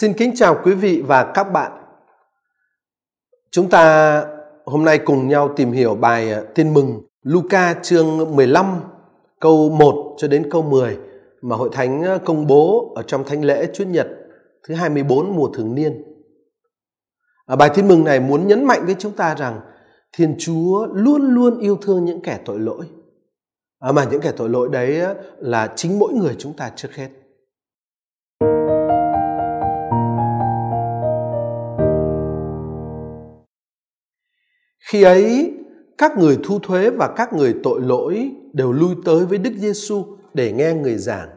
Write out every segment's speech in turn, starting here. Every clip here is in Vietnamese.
Xin kính chào quý vị và các bạn. Chúng ta hôm nay cùng nhau tìm hiểu bài à, Tin mừng Luca chương 15 câu 1 cho đến câu 10 mà Hội Thánh à, công bố ở trong thánh lễ Chúa Nhật thứ 24 mùa thường niên. Ở bài Tin mừng này muốn nhấn mạnh với chúng ta rằng Thiên Chúa luôn luôn yêu thương những kẻ tội lỗi. À, mà những kẻ tội lỗi đấy là chính mỗi người chúng ta trước hết. Khi ấy, các người thu thuế và các người tội lỗi đều lui tới với Đức Giêsu để nghe người giảng.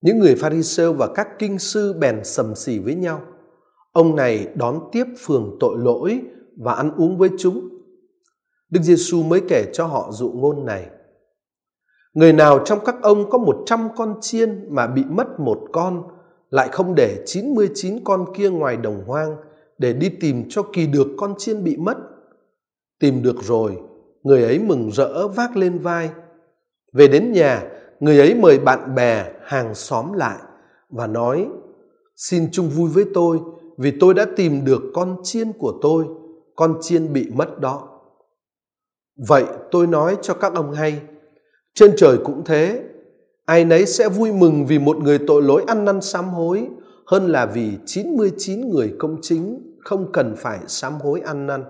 Những người Pharisêu và các kinh sư bèn sầm xì với nhau. Ông này đón tiếp phường tội lỗi và ăn uống với chúng. Đức Giêsu mới kể cho họ dụ ngôn này. Người nào trong các ông có một trăm con chiên mà bị mất một con, lại không để 99 con kia ngoài đồng hoang để đi tìm cho kỳ được con chiên bị mất – Tìm được rồi, người ấy mừng rỡ vác lên vai. Về đến nhà, người ấy mời bạn bè, hàng xóm lại và nói Xin chung vui với tôi vì tôi đã tìm được con chiên của tôi, con chiên bị mất đó. Vậy tôi nói cho các ông hay, trên trời cũng thế, ai nấy sẽ vui mừng vì một người tội lỗi ăn năn sám hối hơn là vì 99 người công chính không cần phải sám hối ăn năn.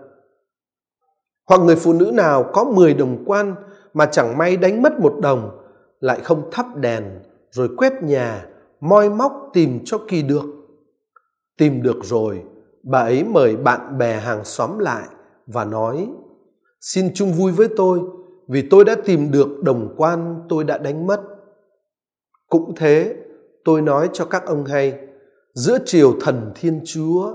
Hoặc người phụ nữ nào có 10 đồng quan mà chẳng may đánh mất một đồng, lại không thắp đèn, rồi quét nhà, moi móc tìm cho kỳ được. Tìm được rồi, bà ấy mời bạn bè hàng xóm lại và nói, xin chung vui với tôi vì tôi đã tìm được đồng quan tôi đã đánh mất. Cũng thế, tôi nói cho các ông hay, giữa triều thần Thiên Chúa,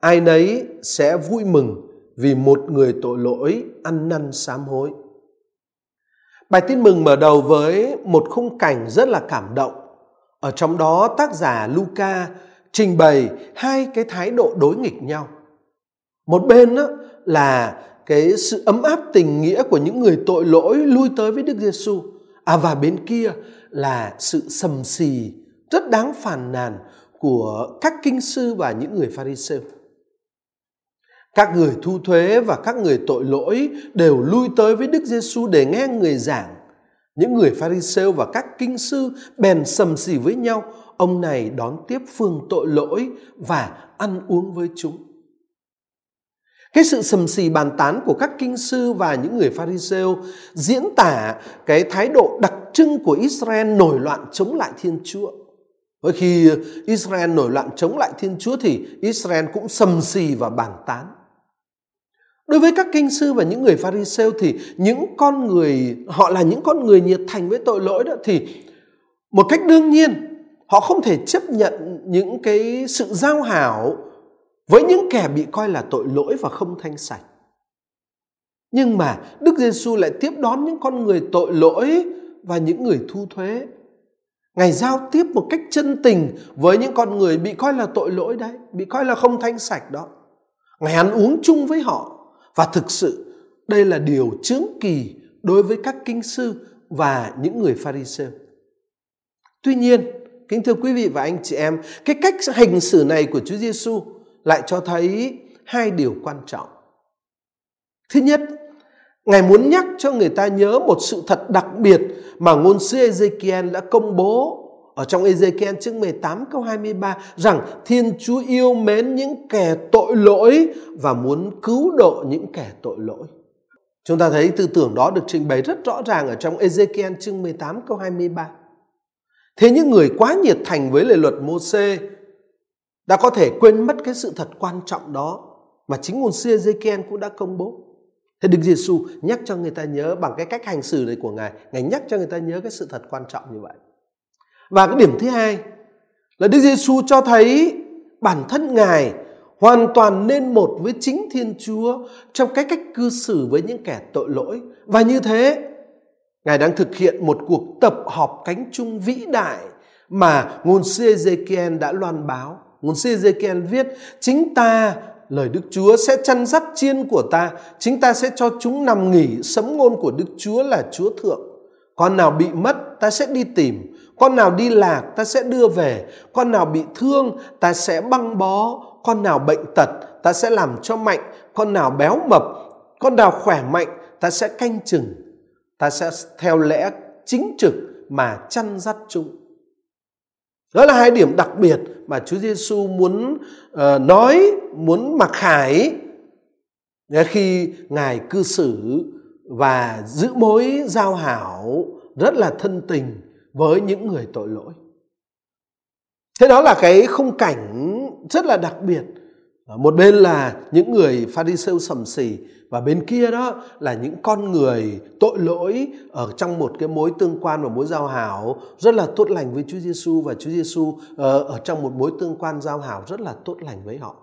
ai nấy sẽ vui mừng vì một người tội lỗi ăn năn sám hối. Bài tin mừng mở đầu với một khung cảnh rất là cảm động. Ở trong đó tác giả Luca trình bày hai cái thái độ đối nghịch nhau. Một bên đó là cái sự ấm áp tình nghĩa của những người tội lỗi lui tới với Đức Giêsu, à và bên kia là sự sầm xì rất đáng phàn nàn của các kinh sư và những người Pharisêu. Các người thu thuế và các người tội lỗi đều lui tới với Đức Giêsu để nghe người giảng. Những người Pharisêu và các kinh sư bèn sầm xì với nhau, ông này đón tiếp phương tội lỗi và ăn uống với chúng. Cái sự sầm xì bàn tán của các kinh sư và những người Pharisêu diễn tả cái thái độ đặc trưng của Israel nổi loạn chống lại Thiên Chúa. Với khi Israel nổi loạn chống lại Thiên Chúa thì Israel cũng sầm xì và bàn tán. Đối với các kinh sư và những người Pharisêu thì những con người họ là những con người nhiệt thành với tội lỗi đó thì một cách đương nhiên họ không thể chấp nhận những cái sự giao hảo với những kẻ bị coi là tội lỗi và không thanh sạch. Nhưng mà Đức Giêsu lại tiếp đón những con người tội lỗi và những người thu thuế. Ngài giao tiếp một cách chân tình với những con người bị coi là tội lỗi đấy, bị coi là không thanh sạch đó. Ngài ăn uống chung với họ và thực sự đây là điều chứng kỳ đối với các kinh sư và những người Pharisêu. Tuy nhiên, kính thưa quý vị và anh chị em, cái cách hành xử này của Chúa Giêsu lại cho thấy hai điều quan trọng. Thứ nhất, Ngài muốn nhắc cho người ta nhớ một sự thật đặc biệt mà ngôn sứ Ezekiel đã công bố ở trong Ezekiel chương 18 câu 23 rằng Thiên Chúa yêu mến những kẻ tội lỗi và muốn cứu độ những kẻ tội lỗi. Chúng ta thấy tư tưởng đó được trình bày rất rõ ràng ở trong Ezekiel chương 18 câu 23. Thế những người quá nhiệt thành với lời luật Môsê đã có thể quên mất cái sự thật quan trọng đó mà chính ngôn sư Ezekiel cũng đã công bố. Thế Đức Giêsu nhắc cho người ta nhớ bằng cái cách hành xử này của Ngài, Ngài nhắc cho người ta nhớ cái sự thật quan trọng như vậy. Và cái điểm thứ hai là Đức Giêsu cho thấy bản thân Ngài hoàn toàn nên một với chính Thiên Chúa trong cái cách cư xử với những kẻ tội lỗi. Và như thế, Ngài đang thực hiện một cuộc tập họp cánh chung vĩ đại mà ngôn sư Ezekiel đã loan báo. Ngôn sư Ezekiel viết, chính ta lời Đức Chúa sẽ chăn dắt chiên của ta, chính ta sẽ cho chúng nằm nghỉ, sấm ngôn của Đức Chúa là Chúa thượng. Con nào bị mất ta sẽ đi tìm, con nào đi lạc ta sẽ đưa về con nào bị thương ta sẽ băng bó con nào bệnh tật ta sẽ làm cho mạnh con nào béo mập con nào khỏe mạnh ta sẽ canh chừng ta sẽ theo lẽ chính trực mà chăn dắt chúng. Đó là hai điểm đặc biệt mà Chúa Giêsu muốn uh, nói muốn mặc khải khi ngài cư xử và giữ mối giao hảo rất là thân tình với những người tội lỗi thế đó là cái khung cảnh rất là đặc biệt một bên là những người pha ri sêu sầm xì và bên kia đó là những con người tội lỗi ở trong một cái mối tương quan và mối giao hảo rất là tốt lành với Chúa Giêsu và Chúa Giêsu ờ, ở trong một mối tương quan giao hảo rất là tốt lành với họ.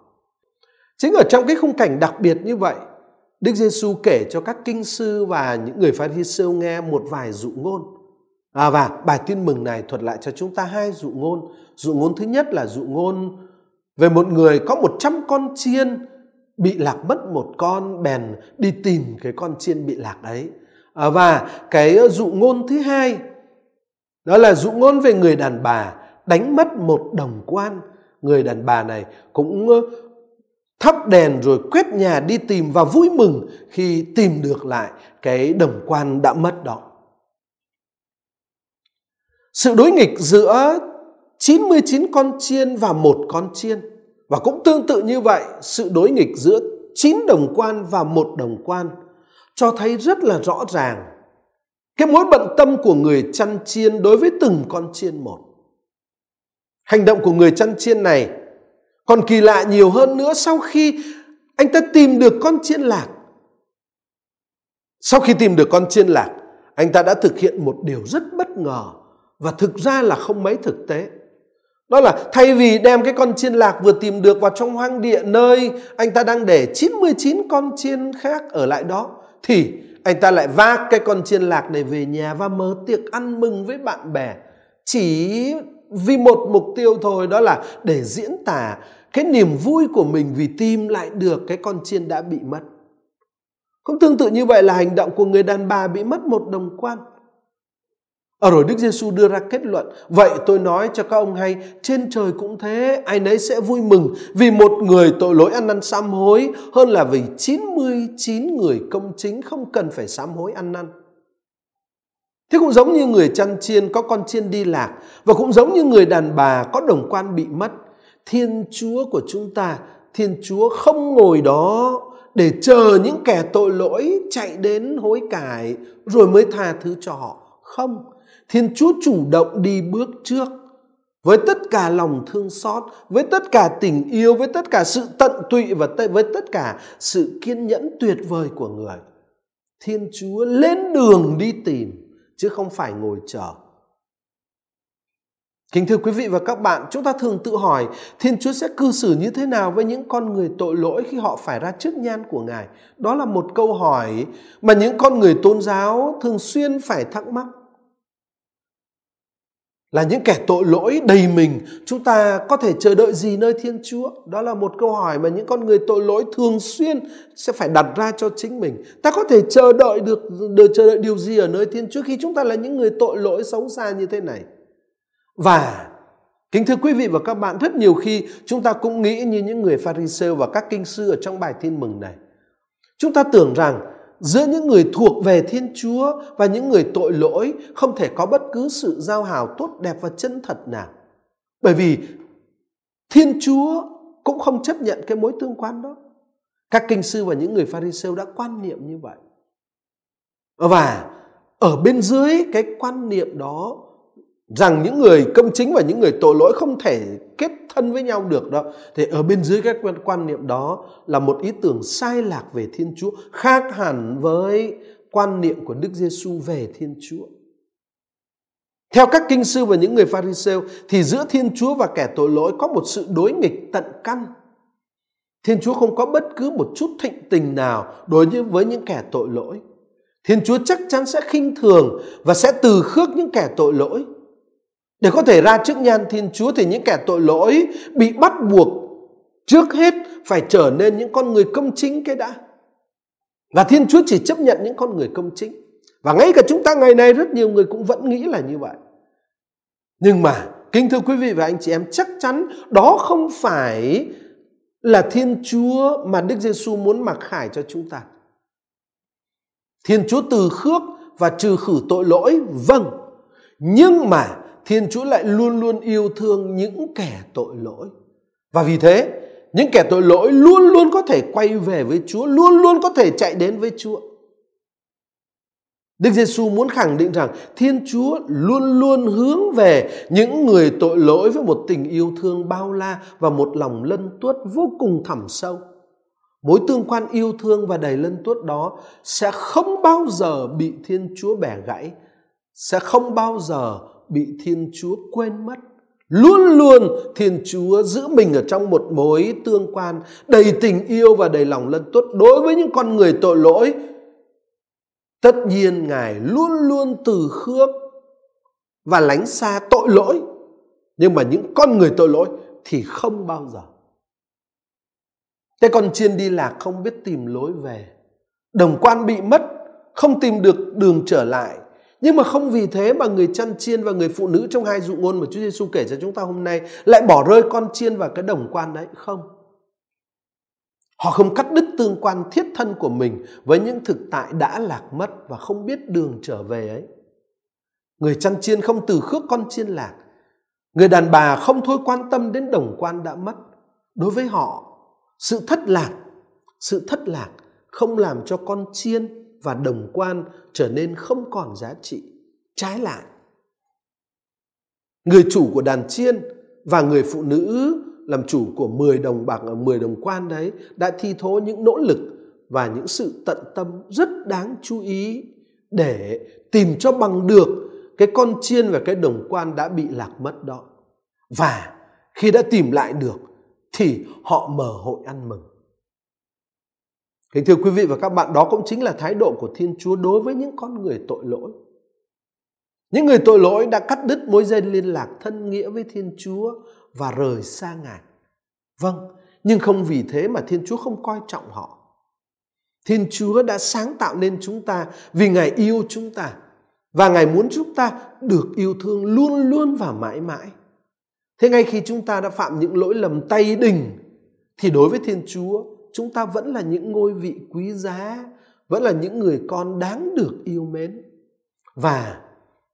Chính ở trong cái khung cảnh đặc biệt như vậy, Đức Giêsu kể cho các kinh sư và những người pha ri sêu nghe một vài dụ ngôn. À, và bài tin mừng này thuật lại cho chúng ta hai dụ ngôn. Dụ ngôn thứ nhất là dụ ngôn về một người có một trăm con chiên bị lạc mất một con bèn đi tìm cái con chiên bị lạc ấy À, và cái dụ ngôn thứ hai đó là dụ ngôn về người đàn bà đánh mất một đồng quan. Người đàn bà này cũng thắp đèn rồi quét nhà đi tìm và vui mừng khi tìm được lại cái đồng quan đã mất đó. Sự đối nghịch giữa 99 con chiên và một con chiên. Và cũng tương tự như vậy, sự đối nghịch giữa 9 đồng quan và một đồng quan cho thấy rất là rõ ràng cái mối bận tâm của người chăn chiên đối với từng con chiên một. Hành động của người chăn chiên này còn kỳ lạ nhiều hơn nữa sau khi anh ta tìm được con chiên lạc. Sau khi tìm được con chiên lạc, anh ta đã thực hiện một điều rất bất ngờ và thực ra là không mấy thực tế. Đó là thay vì đem cái con chiên lạc vừa tìm được vào trong hoang địa nơi anh ta đang để 99 con chiên khác ở lại đó, thì anh ta lại vác cái con chiên lạc này về nhà và mở tiệc ăn mừng với bạn bè. Chỉ vì một mục tiêu thôi, đó là để diễn tả cái niềm vui của mình vì tìm lại được cái con chiên đã bị mất. Cũng tương tự như vậy là hành động của người đàn bà bị mất một đồng quan. Ở rồi Đức Giêsu đưa ra kết luận, vậy tôi nói cho các ông hay, trên trời cũng thế, ai nấy sẽ vui mừng vì một người tội lỗi ăn năn sám hối hơn là vì 99 người công chính không cần phải sám hối ăn năn. Thế cũng giống như người chăn chiên có con chiên đi lạc và cũng giống như người đàn bà có đồng quan bị mất. Thiên Chúa của chúng ta, Thiên Chúa không ngồi đó để chờ những kẻ tội lỗi chạy đến hối cải rồi mới tha thứ cho họ. Không, Thiên Chúa chủ động đi bước trước với tất cả lòng thương xót, với tất cả tình yêu, với tất cả sự tận tụy và với tất cả sự kiên nhẫn tuyệt vời của người. Thiên Chúa lên đường đi tìm chứ không phải ngồi chờ. Kính thưa quý vị và các bạn, chúng ta thường tự hỏi Thiên Chúa sẽ cư xử như thế nào với những con người tội lỗi khi họ phải ra trước nhan của Ngài? Đó là một câu hỏi mà những con người tôn giáo thường xuyên phải thắc mắc là những kẻ tội lỗi đầy mình. Chúng ta có thể chờ đợi gì nơi thiên chúa? Đó là một câu hỏi mà những con người tội lỗi thường xuyên sẽ phải đặt ra cho chính mình. Ta có thể chờ đợi được, được chờ đợi điều gì ở nơi thiên chúa khi chúng ta là những người tội lỗi xấu xa như thế này? Và kính thưa quý vị và các bạn rất nhiều khi chúng ta cũng nghĩ như những người pharisêu và các kinh sư ở trong bài tin mừng này. Chúng ta tưởng rằng giữa những người thuộc về Thiên Chúa và những người tội lỗi, không thể có bất cứ sự giao hào tốt đẹp và chân thật nào. Bởi vì Thiên Chúa cũng không chấp nhận cái mối tương quan đó. Các kinh sư và những người Pharisêu đã quan niệm như vậy. Và ở bên dưới cái quan niệm đó rằng những người công chính và những người tội lỗi không thể kết thân với nhau được đó, thì ở bên dưới các quan niệm đó là một ý tưởng sai lạc về Thiên Chúa, khác hẳn với quan niệm của Đức Giêsu về Thiên Chúa. Theo các kinh sư và những người Pharisêu, thì giữa Thiên Chúa và kẻ tội lỗi có một sự đối nghịch tận căn. Thiên Chúa không có bất cứ một chút thịnh tình nào đối với những kẻ tội lỗi. Thiên Chúa chắc chắn sẽ khinh thường và sẽ từ khước những kẻ tội lỗi. Để có thể ra trước nhan Thiên Chúa thì những kẻ tội lỗi bị bắt buộc trước hết phải trở nên những con người công chính cái đã. Và Thiên Chúa chỉ chấp nhận những con người công chính. Và ngay cả chúng ta ngày nay rất nhiều người cũng vẫn nghĩ là như vậy. Nhưng mà kính thưa quý vị và anh chị em chắc chắn đó không phải là Thiên Chúa mà Đức Giêsu muốn mặc khải cho chúng ta. Thiên Chúa từ khước và trừ khử tội lỗi, vâng. Nhưng mà Thiên Chúa lại luôn luôn yêu thương những kẻ tội lỗi. Và vì thế, những kẻ tội lỗi luôn luôn có thể quay về với Chúa, luôn luôn có thể chạy đến với Chúa. Đức Giêsu muốn khẳng định rằng Thiên Chúa luôn luôn hướng về những người tội lỗi với một tình yêu thương bao la và một lòng lân tuốt vô cùng thẳm sâu. Mối tương quan yêu thương và đầy lân tuốt đó sẽ không bao giờ bị Thiên Chúa bẻ gãy, sẽ không bao giờ bị Thiên Chúa quên mất. Luôn luôn Thiên Chúa giữ mình ở trong một mối tương quan, đầy tình yêu và đầy lòng lân tuất đối với những con người tội lỗi. Tất nhiên ngài luôn luôn từ khước và lánh xa tội lỗi. Nhưng mà những con người tội lỗi thì không bao giờ. Thế con chiên đi lạc không biết tìm lối về. Đồng quan bị mất, không tìm được đường trở lại nhưng mà không vì thế mà người chăn chiên và người phụ nữ trong hai dụ ngôn mà Chúa Giêsu kể cho chúng ta hôm nay lại bỏ rơi con chiên và cái đồng quan đấy không Họ không cắt đứt tương quan thiết thân của mình với những thực tại đã lạc mất và không biết đường trở về ấy. Người chăn chiên không từ khước con chiên lạc. Người đàn bà không thôi quan tâm đến đồng quan đã mất. Đối với họ, sự thất lạc, sự thất lạc không làm cho con chiên và đồng quan trở nên không còn giá trị. Trái lại, người chủ của đàn chiên và người phụ nữ làm chủ của 10 đồng bạc à, ở 10 đồng quan đấy đã thi thố những nỗ lực và những sự tận tâm rất đáng chú ý để tìm cho bằng được cái con chiên và cái đồng quan đã bị lạc mất đó. Và khi đã tìm lại được thì họ mở hội ăn mừng. Kính thưa quý vị và các bạn, đó cũng chính là thái độ của Thiên Chúa đối với những con người tội lỗi. Những người tội lỗi đã cắt đứt mối dây liên lạc thân nghĩa với Thiên Chúa và rời xa Ngài. Vâng, nhưng không vì thế mà Thiên Chúa không coi trọng họ. Thiên Chúa đã sáng tạo nên chúng ta vì Ngài yêu chúng ta và Ngài muốn chúng ta được yêu thương luôn luôn và mãi mãi. Thế ngay khi chúng ta đã phạm những lỗi lầm tay đình thì đối với Thiên Chúa chúng ta vẫn là những ngôi vị quý giá, vẫn là những người con đáng được yêu mến. Và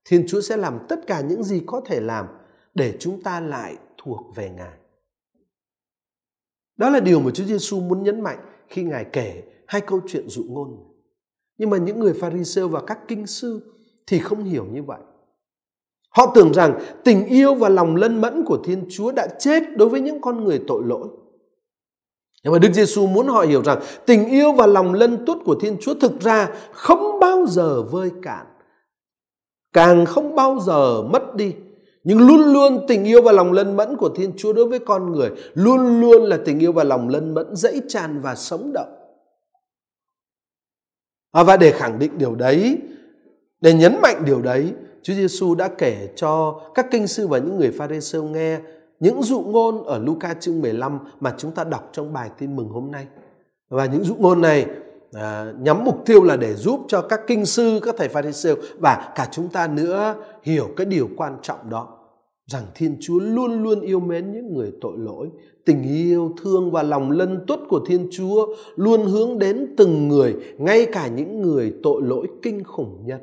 Thiên Chúa sẽ làm tất cả những gì có thể làm để chúng ta lại thuộc về Ngài. Đó là điều mà Chúa Giêsu muốn nhấn mạnh khi Ngài kể hai câu chuyện dụ ngôn. Nhưng mà những người Pharisêu và các kinh sư thì không hiểu như vậy. Họ tưởng rằng tình yêu và lòng lân mẫn của Thiên Chúa đã chết đối với những con người tội lỗi. Nhưng mà Đức Giêsu muốn họ hiểu rằng tình yêu và lòng lân tút của Thiên Chúa thực ra không bao giờ vơi cạn. Càng không bao giờ mất đi nhưng luôn luôn tình yêu và lòng lân mẫn của Thiên Chúa đối với con người luôn luôn là tình yêu và lòng lân mẫn dẫy tràn và sống động. À, và để khẳng định điều đấy, để nhấn mạnh điều đấy, Chúa Giêsu đã kể cho các kinh sư và những người Pha-rê-sêu nghe những dụ ngôn ở Luca chương 15 mà chúng ta đọc trong bài tin mừng hôm nay. Và những dụ ngôn này à, nhắm mục tiêu là để giúp cho các kinh sư, các thầy Pha-rê-sêu và cả chúng ta nữa hiểu cái điều quan trọng đó rằng Thiên Chúa luôn luôn yêu mến những người tội lỗi. Tình yêu thương và lòng lân tuất của Thiên Chúa luôn hướng đến từng người, ngay cả những người tội lỗi kinh khủng nhất.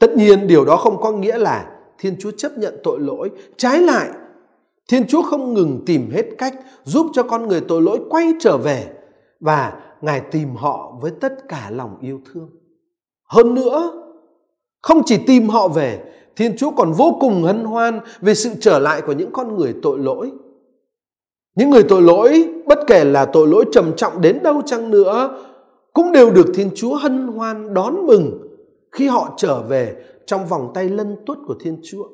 Tất nhiên điều đó không có nghĩa là Thiên Chúa chấp nhận tội lỗi. Trái lại, Thiên Chúa không ngừng tìm hết cách giúp cho con người tội lỗi quay trở về và Ngài tìm họ với tất cả lòng yêu thương. Hơn nữa, không chỉ tìm họ về, Thiên Chúa còn vô cùng hân hoan về sự trở lại của những con người tội lỗi. Những người tội lỗi, bất kể là tội lỗi trầm trọng đến đâu chăng nữa, cũng đều được Thiên Chúa hân hoan đón mừng khi họ trở về trong vòng tay lân tuất của Thiên Chúa.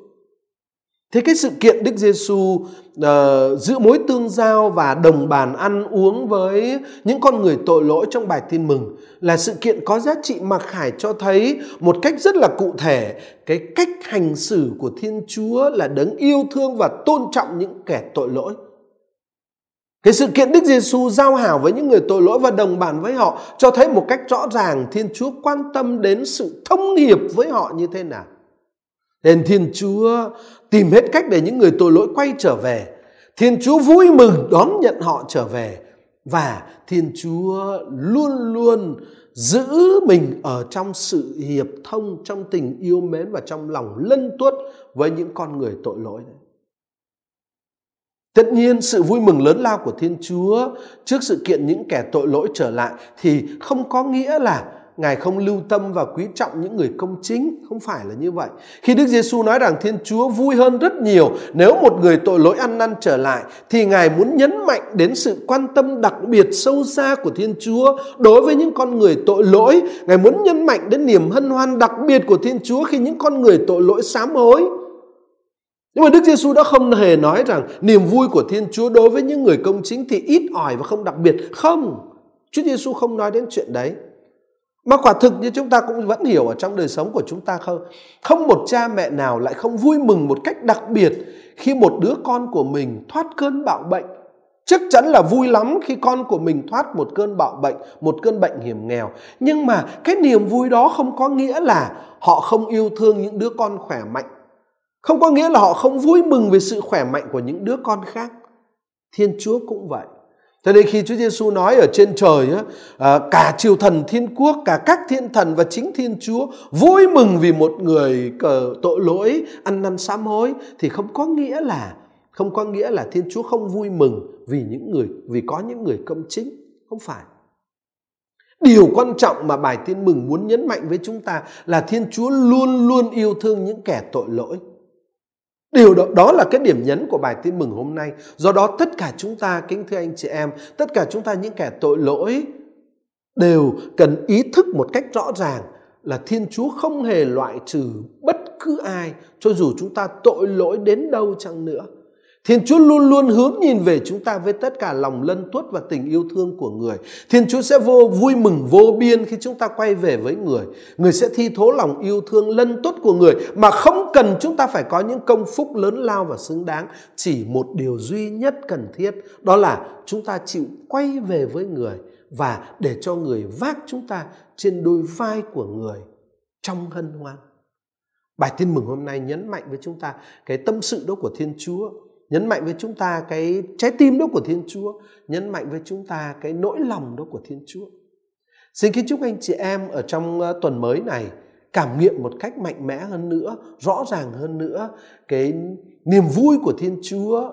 Thế cái sự kiện Đức Giêsu uh, giữ mối tương giao và đồng bàn ăn uống với những con người tội lỗi trong bài tin mừng là sự kiện có giá trị mặc khải cho thấy một cách rất là cụ thể cái cách hành xử của Thiên Chúa là đấng yêu thương và tôn trọng những kẻ tội lỗi. Cái sự kiện Đức Giêsu giao hảo với những người tội lỗi và đồng bàn với họ cho thấy một cách rõ ràng Thiên Chúa quan tâm đến sự thông hiệp với họ như thế nào. Nên Thiên Chúa tìm hết cách để những người tội lỗi quay trở về. Thiên Chúa vui mừng đón nhận họ trở về và Thiên Chúa luôn luôn giữ mình ở trong sự hiệp thông, trong tình yêu mến và trong lòng lân tuốt với những con người tội lỗi. Tất nhiên sự vui mừng lớn lao của Thiên Chúa trước sự kiện những kẻ tội lỗi trở lại thì không có nghĩa là Ngài không lưu tâm và quý trọng những người công chính, không phải là như vậy. Khi Đức Giêsu nói rằng Thiên Chúa vui hơn rất nhiều nếu một người tội lỗi ăn năn trở lại thì Ngài muốn nhấn mạnh đến sự quan tâm đặc biệt sâu xa của Thiên Chúa đối với những con người tội lỗi. Ngài muốn nhấn mạnh đến niềm hân hoan đặc biệt của Thiên Chúa khi những con người tội lỗi sám hối. Nhưng mà Đức Giêsu đã không hề nói rằng niềm vui của Thiên Chúa đối với những người công chính thì ít ỏi và không đặc biệt. Không, Chúa Giêsu không nói đến chuyện đấy. Mà quả thực như chúng ta cũng vẫn hiểu ở trong đời sống của chúng ta không? Không một cha mẹ nào lại không vui mừng một cách đặc biệt khi một đứa con của mình thoát cơn bạo bệnh. Chắc chắn là vui lắm khi con của mình thoát một cơn bạo bệnh, một cơn bệnh hiểm nghèo. Nhưng mà cái niềm vui đó không có nghĩa là họ không yêu thương những đứa con khỏe mạnh. Không có nghĩa là họ không vui mừng về sự khỏe mạnh của những đứa con khác. Thiên Chúa cũng vậy. Cho nên khi Chúa Giêsu nói ở trên trời á, à, cả triều thần thiên quốc, cả các thiên thần và chính Thiên Chúa vui mừng vì một người cờ tội lỗi ăn năn sám hối thì không có nghĩa là không có nghĩa là Thiên Chúa không vui mừng vì những người vì có những người công chính, không phải. Điều quan trọng mà bài tin mừng muốn nhấn mạnh với chúng ta là Thiên Chúa luôn luôn yêu thương những kẻ tội lỗi. Điều đó, đó là cái điểm nhấn của bài tin mừng hôm nay. Do đó tất cả chúng ta, kính thưa anh chị em, tất cả chúng ta những kẻ tội lỗi đều cần ý thức một cách rõ ràng là Thiên Chúa không hề loại trừ bất cứ ai cho dù chúng ta tội lỗi đến đâu chăng nữa. Thiên Chúa luôn luôn hướng nhìn về chúng ta với tất cả lòng lân tuất và tình yêu thương của người. Thiên Chúa sẽ vô vui mừng, vô biên khi chúng ta quay về với người. Người sẽ thi thố lòng yêu thương lân tuất của người mà không cần chúng ta phải có những công phúc lớn lao và xứng đáng. Chỉ một điều duy nhất cần thiết, đó là chúng ta chịu quay về với người và để cho người vác chúng ta trên đôi vai của người trong hân hoan. Bài tin mừng hôm nay nhấn mạnh với chúng ta cái tâm sự đó của Thiên Chúa nhấn mạnh với chúng ta cái trái tim đó của Thiên Chúa, nhấn mạnh với chúng ta cái nỗi lòng đó của Thiên Chúa. Xin kính chúc anh chị em ở trong ờ, tuần mới này cảm nghiệm một cách mạnh mẽ hơn nữa, rõ ràng hơn nữa cái niềm vui của Thiên Chúa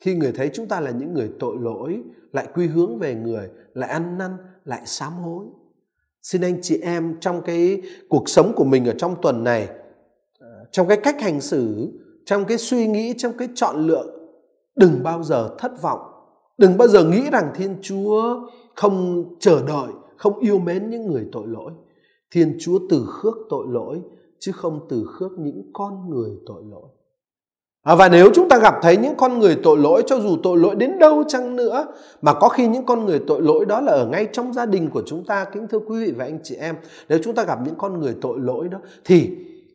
khi người thấy chúng ta là những người tội lỗi, lại quy hướng về người, lại ăn năn, lại sám hối. Xin anh chị em trong cái cuộc sống của mình ở trong tuần này, ờ, trong cái cách hành xử, trong cái suy nghĩ, trong cái chọn lựa đừng bao giờ thất vọng. Đừng bao giờ nghĩ rằng thiên chúa không chờ đợi không yêu mến những người tội lỗi. Thiên chúa từ khước tội lỗi chứ không từ khước những con người tội lỗi. À, và nếu chúng ta gặp thấy những con người tội lỗi cho dù tội lỗi đến đâu chăng nữa mà có khi những con người tội lỗi đó là ở ngay trong gia đình của chúng ta kính thưa quý vị và anh chị em nếu chúng ta gặp những con người tội lỗi đó thì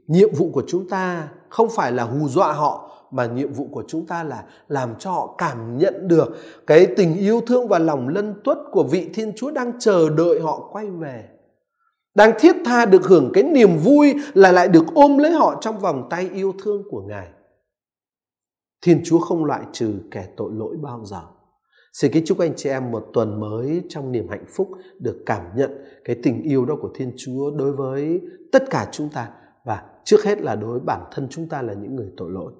nhiệm vụ của chúng ta không phải là hù dọa họ mà nhiệm vụ của chúng ta là làm cho họ cảm nhận được cái tình yêu thương và lòng lân tuất của vị Thiên Chúa đang chờ đợi họ quay về. Đang thiết tha được hưởng cái niềm vui là lại được ôm lấy họ trong vòng tay yêu thương của Ngài. Thiên Chúa không loại trừ kẻ tội lỗi bao giờ. Xin kính chúc anh chị em một tuần mới trong niềm hạnh phúc được cảm nhận cái tình yêu đó của Thiên Chúa đối với tất cả chúng ta và trước hết là đối với bản thân chúng ta là những người tội lỗi.